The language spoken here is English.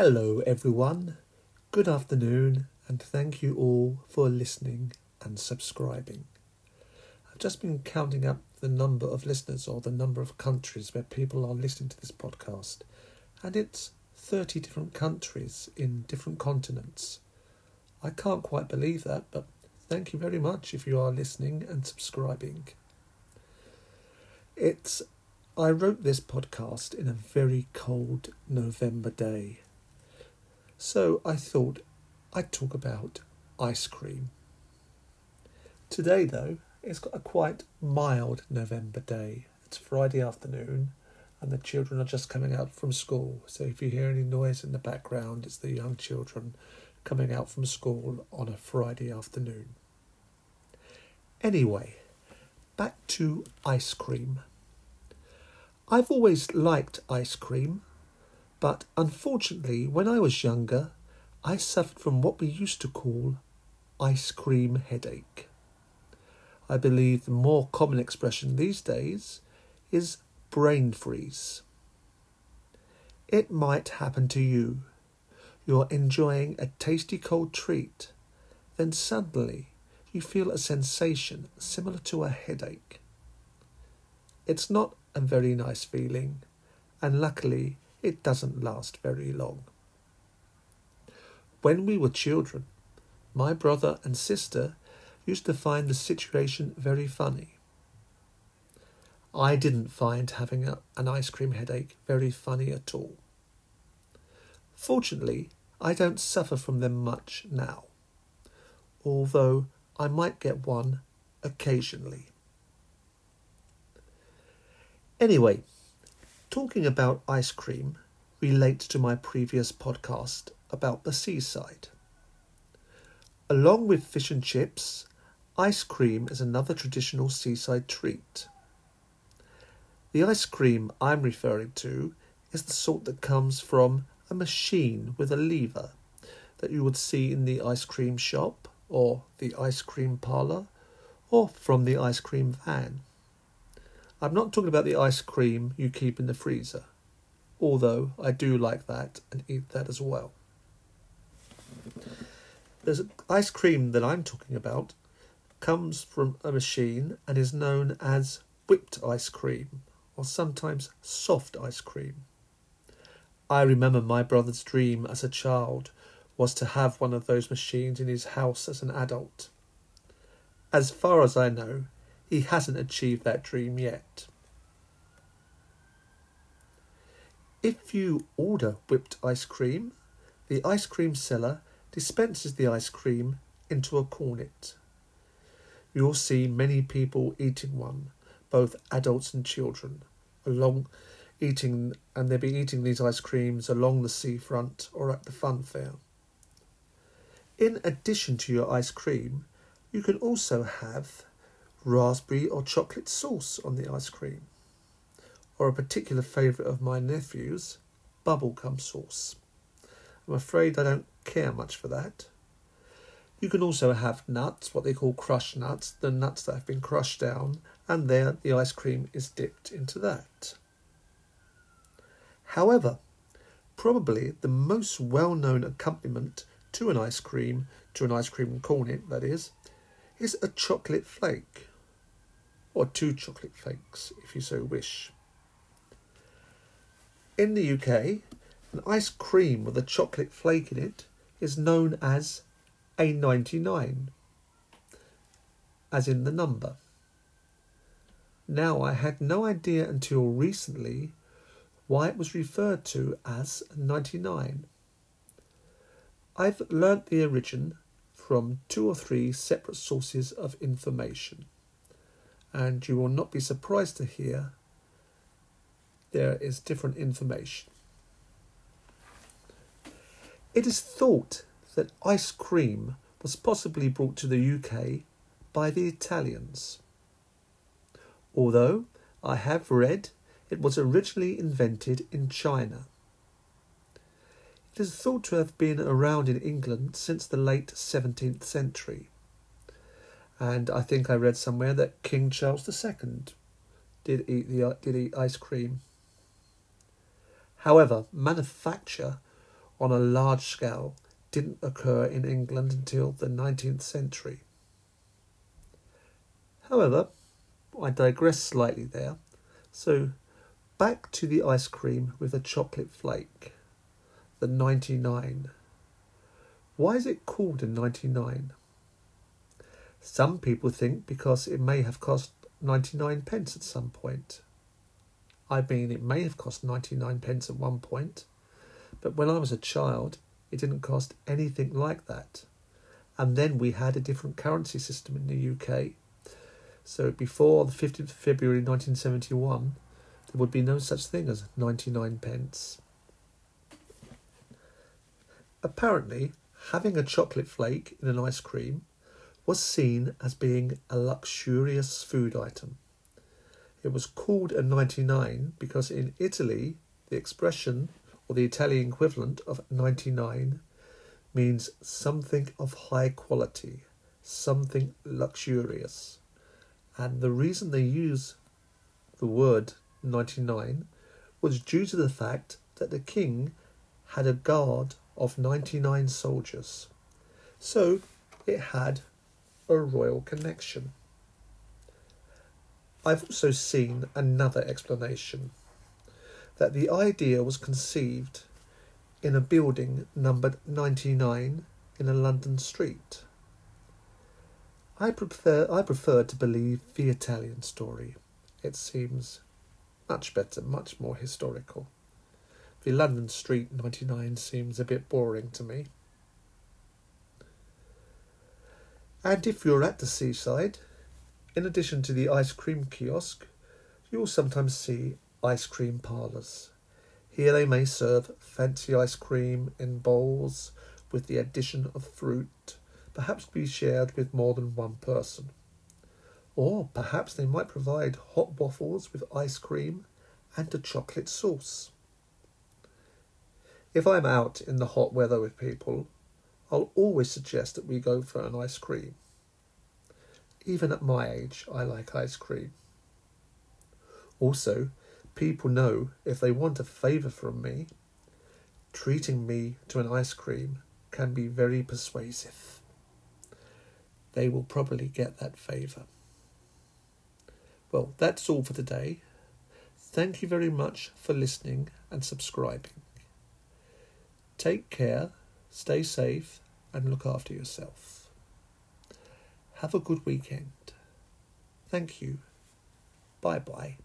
Hello, everyone. Good afternoon, and thank you all for listening and subscribing. I've just been counting up the number of listeners or the number of countries where people are listening to this podcast, and it's 30 different countries in different continents. I can't quite believe that, but thank you very much if you are listening and subscribing. It's I wrote this podcast in a very cold November day. So I thought I'd talk about ice cream. Today, though, it's got a quite mild November day. It's Friday afternoon, and the children are just coming out from school. So if you hear any noise in the background, it's the young children coming out from school on a Friday afternoon. Anyway, back to ice cream. I've always liked ice cream. But unfortunately, when I was younger, I suffered from what we used to call ice cream headache. I believe the more common expression these days is brain freeze. It might happen to you. You're enjoying a tasty cold treat, then suddenly you feel a sensation similar to a headache. It's not a very nice feeling, and luckily it doesn't last very long. When we were children, my brother and sister used to find the situation very funny. I didn't find having a, an ice cream headache very funny at all. Fortunately, I don't suffer from them much now, although I might get one occasionally. Anyway, Talking about ice cream relates to my previous podcast about the seaside. Along with fish and chips, ice cream is another traditional seaside treat. The ice cream I'm referring to is the sort that comes from a machine with a lever that you would see in the ice cream shop or the ice cream parlour or from the ice cream van. I'm not talking about the ice cream you keep in the freezer, although I do like that and eat that as well. There's ice cream that I'm talking about comes from a machine and is known as whipped ice cream or sometimes soft ice cream. I remember my brother's dream as a child was to have one of those machines in his house as an adult. As far as I know, he hasn't achieved that dream yet. If you order whipped ice cream, the ice cream seller dispenses the ice cream into a cornet. You'll see many people eating one, both adults and children, along eating and they'll be eating these ice creams along the seafront or at the fun fair. In addition to your ice cream, you can also have raspberry or chocolate sauce on the ice cream, or a particular favourite of my nephew's, bubblegum sauce. I'm afraid I don't care much for that. You can also have nuts, what they call crushed nuts, the nuts that have been crushed down, and there the ice cream is dipped into that. However, probably the most well known accompaniment to an ice cream, to an ice cream cornet that is, is a chocolate flake or two chocolate flakes if you so wish. In the UK, an ice cream with a chocolate flake in it is known as a 99, as in the number. Now, I had no idea until recently why it was referred to as 99. I've learnt the origin from two or three separate sources of information and you will not be surprised to hear there is different information. It is thought that ice cream was possibly brought to the UK by the Italians. Although I have read it was originally invented in China. It is thought to have been around in England since the late 17th century and I think I read somewhere that King Charles II did eat the did eat ice cream. However, manufacture on a large scale didn't occur in England until the 19th century. However, I digress slightly there. So, back to the ice cream with a chocolate flake, the 99. Why is it called a 99? Some people think because it may have cost 99 pence at some point. I mean, it may have cost 99 pence at one point, but when I was a child, it didn't cost anything like that. And then we had a different currency system in the UK. So before the 15th of February 1971, there would be no such thing as 99 pence. Apparently, having a chocolate flake in an ice cream was seen as being a luxurious food item. It was called a 99 because in Italy, the expression, or the Italian equivalent of 99, means something of high quality, something luxurious. And the reason they use the word 99 was due to the fact that the king had a guard of 99 soldiers. So it had a royal connection. I've also seen another explanation that the idea was conceived in a building numbered 99 in a London street. I prefer I prefer to believe the Italian story. It seems much better, much more historical. The London Street 99 seems a bit boring to me. And if you're at the seaside, in addition to the ice cream kiosk, you will sometimes see ice cream parlours. Here they may serve fancy ice cream in bowls with the addition of fruit, perhaps to be shared with more than one person. Or perhaps they might provide hot waffles with ice cream and a chocolate sauce. If I'm out in the hot weather with people, I'll always suggest that we go for an ice cream. Even at my age, I like ice cream. Also, people know if they want a favour from me, treating me to an ice cream can be very persuasive. They will probably get that favour. Well, that's all for today. Thank you very much for listening and subscribing. Take care, stay safe, and look after yourself. Have a good weekend. Thank you. Bye bye.